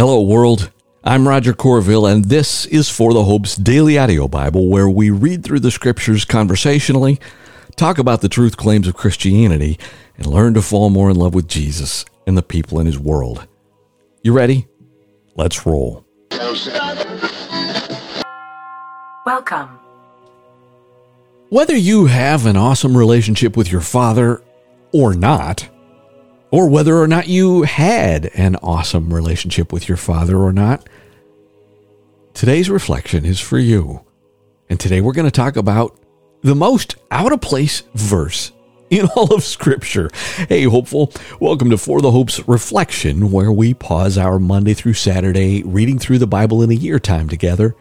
Hello, world. I'm Roger Corville, and this is For the Hope's Daily Audio Bible, where we read through the scriptures conversationally, talk about the truth claims of Christianity, and learn to fall more in love with Jesus and the people in his world. You ready? Let's roll. Welcome. Whether you have an awesome relationship with your father or not, or whether or not you had an awesome relationship with your father or not, today's reflection is for you. And today we're going to talk about the most out of place verse in all of Scripture. Hey, hopeful, welcome to For the Hope's Reflection, where we pause our Monday through Saturday reading through the Bible in a year time together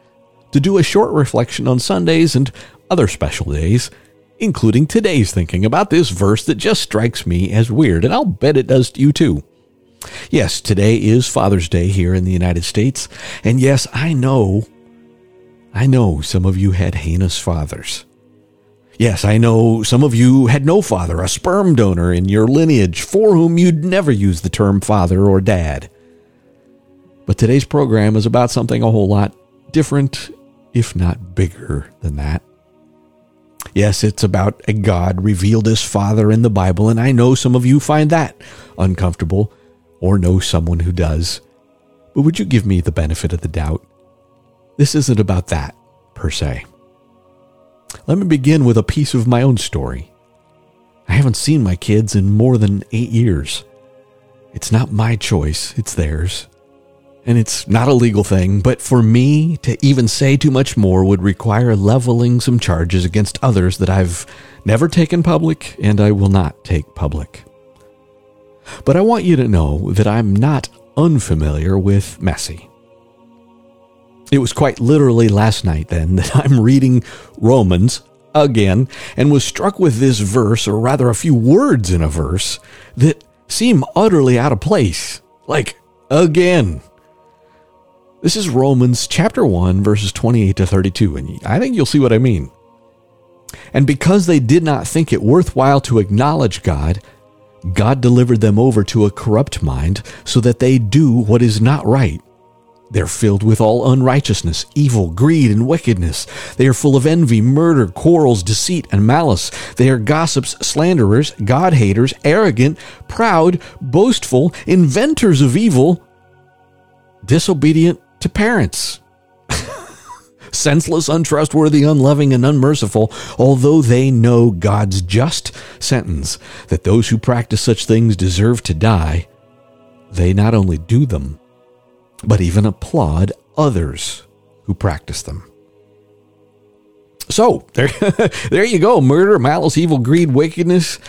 to do a short reflection on Sundays and other special days including today's thinking about this verse that just strikes me as weird, and I'll bet it does to you too. Yes, today is Father's Day here in the United States, and yes, I know, I know some of you had heinous fathers. Yes, I know some of you had no father, a sperm donor in your lineage for whom you'd never use the term father or dad. But today's program is about something a whole lot different, if not bigger than that. Yes, it's about a God revealed as Father in the Bible, and I know some of you find that uncomfortable or know someone who does. But would you give me the benefit of the doubt? This isn't about that, per se. Let me begin with a piece of my own story. I haven't seen my kids in more than eight years. It's not my choice, it's theirs and it's not a legal thing, but for me to even say too much more would require leveling some charges against others that I've never taken public and I will not take public. But I want you to know that I'm not unfamiliar with messy. It was quite literally last night then that I'm reading Romans again and was struck with this verse, or rather a few words in a verse, that seem utterly out of place. Like, again. This is Romans chapter 1, verses 28 to 32, and I think you'll see what I mean. And because they did not think it worthwhile to acknowledge God, God delivered them over to a corrupt mind so that they do what is not right. They're filled with all unrighteousness, evil, greed, and wickedness. They are full of envy, murder, quarrels, deceit, and malice. They are gossips, slanderers, God haters, arrogant, proud, boastful, inventors of evil, disobedient to parents. Senseless, untrustworthy, unloving, and unmerciful, although they know God's just sentence that those who practice such things deserve to die, they not only do them, but even applaud others who practice them. So, there, there you go murder, malice, evil, greed, wickedness,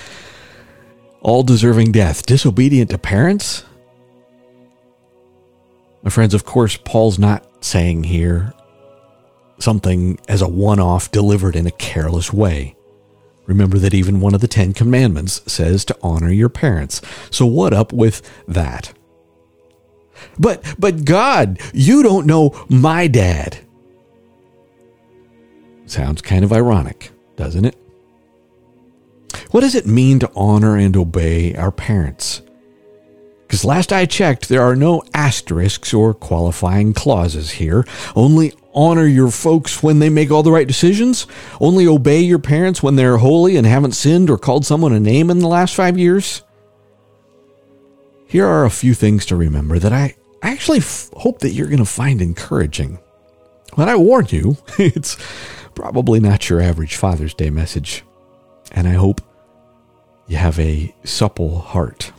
all deserving death. Disobedient to parents? My friends, of course, Paul's not saying here something as a one off delivered in a careless way. Remember that even one of the Ten Commandments says to honor your parents. So, what up with that? But, but God, you don't know my dad. Sounds kind of ironic, doesn't it? What does it mean to honor and obey our parents? Because last I checked, there are no asterisks or qualifying clauses here. Only honor your folks when they make all the right decisions. Only obey your parents when they're holy and haven't sinned or called someone a name in the last five years. Here are a few things to remember that I actually f- hope that you're going to find encouraging. But I warn you, it's probably not your average Father's Day message. And I hope you have a supple heart.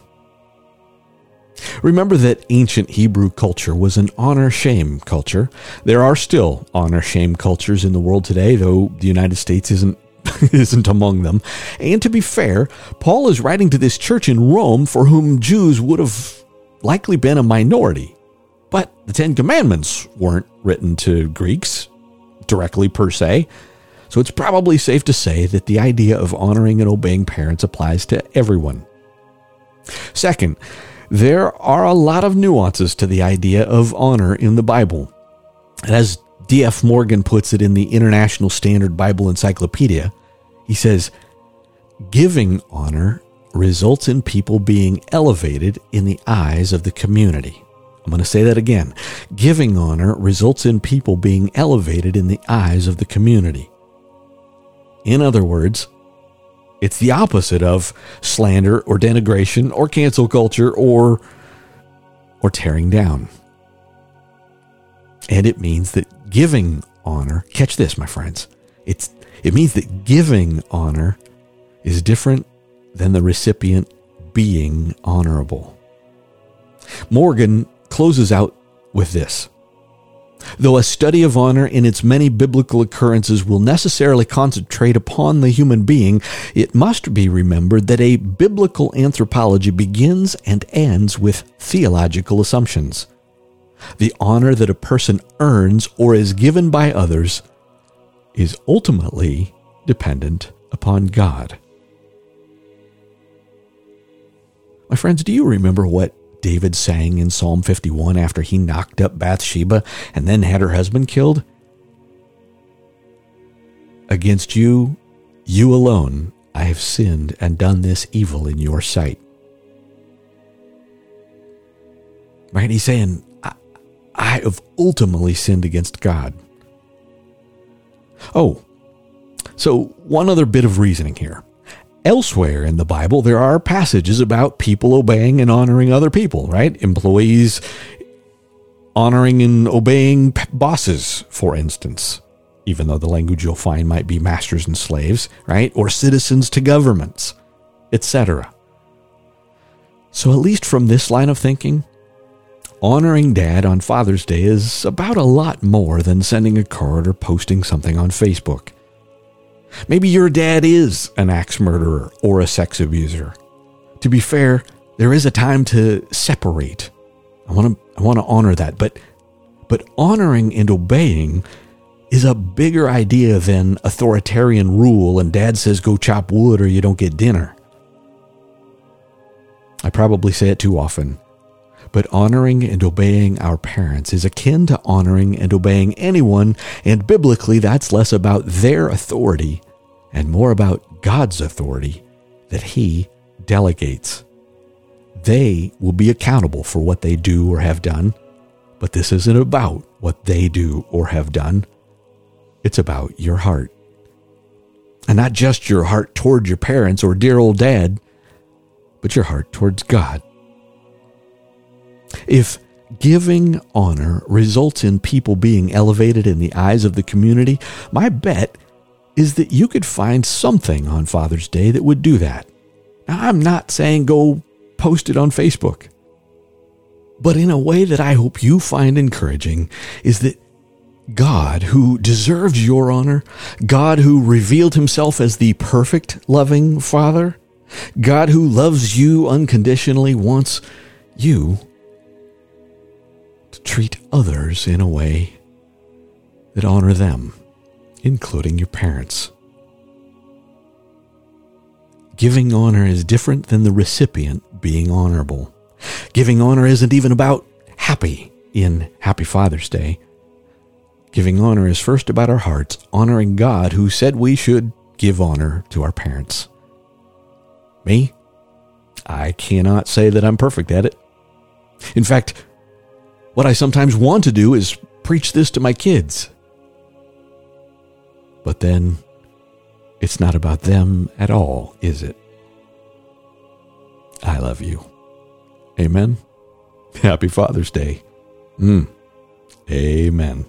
Remember that ancient Hebrew culture was an honor shame culture. There are still honor shame cultures in the world today, though the United States isn't isn't among them. And to be fair, Paul is writing to this church in Rome for whom Jews would have likely been a minority. But the Ten Commandments weren't written to Greeks directly per se. So it's probably safe to say that the idea of honoring and obeying parents applies to everyone. Second, there are a lot of nuances to the idea of honor in the Bible. And As D.F. Morgan puts it in the International Standard Bible Encyclopedia, he says, Giving honor results in people being elevated in the eyes of the community. I'm going to say that again. Giving honor results in people being elevated in the eyes of the community. In other words, it's the opposite of slander or denigration or cancel culture or or tearing down. And it means that giving honor, catch this my friends. It's it means that giving honor is different than the recipient being honorable. Morgan closes out with this. Though a study of honor in its many biblical occurrences will necessarily concentrate upon the human being, it must be remembered that a biblical anthropology begins and ends with theological assumptions. The honor that a person earns or is given by others is ultimately dependent upon God. My friends, do you remember what David sang in Psalm 51 after he knocked up Bathsheba and then had her husband killed? Against you, you alone, I have sinned and done this evil in your sight. Right? He's saying, I, I have ultimately sinned against God. Oh, so one other bit of reasoning here. Elsewhere in the Bible, there are passages about people obeying and honoring other people, right? Employees honoring and obeying bosses, for instance, even though the language you'll find might be masters and slaves, right? Or citizens to governments, etc. So, at least from this line of thinking, honoring dad on Father's Day is about a lot more than sending a card or posting something on Facebook. Maybe your dad is an axe murderer or a sex abuser. To be fair, there is a time to separate. I want to I want to honor that, but but honoring and obeying is a bigger idea than authoritarian rule and dad says go chop wood or you don't get dinner. I probably say it too often, but honoring and obeying our parents is akin to honoring and obeying anyone, and biblically, that's less about their authority and more about God's authority that He delegates. They will be accountable for what they do or have done, but this isn't about what they do or have done. It's about your heart. And not just your heart toward your parents or dear old dad, but your heart towards God. If giving honor results in people being elevated in the eyes of the community, my bet is that you could find something on Father's Day that would do that. Now, I'm not saying go post it on Facebook, but in a way that I hope you find encouraging is that God, who deserves your honor, God who revealed himself as the perfect loving Father, God who loves you unconditionally, wants you to treat others in a way that honor them, including your parents. Giving honor is different than the recipient being honorable. Giving honor isn't even about happy in Happy Father's Day. Giving honor is first about our hearts, honoring God who said we should give honor to our parents. Me? I cannot say that I'm perfect at it. In fact, what I sometimes want to do is preach this to my kids. But then, it's not about them at all, is it? I love you. Amen. Happy Father's Day. Mm. Amen.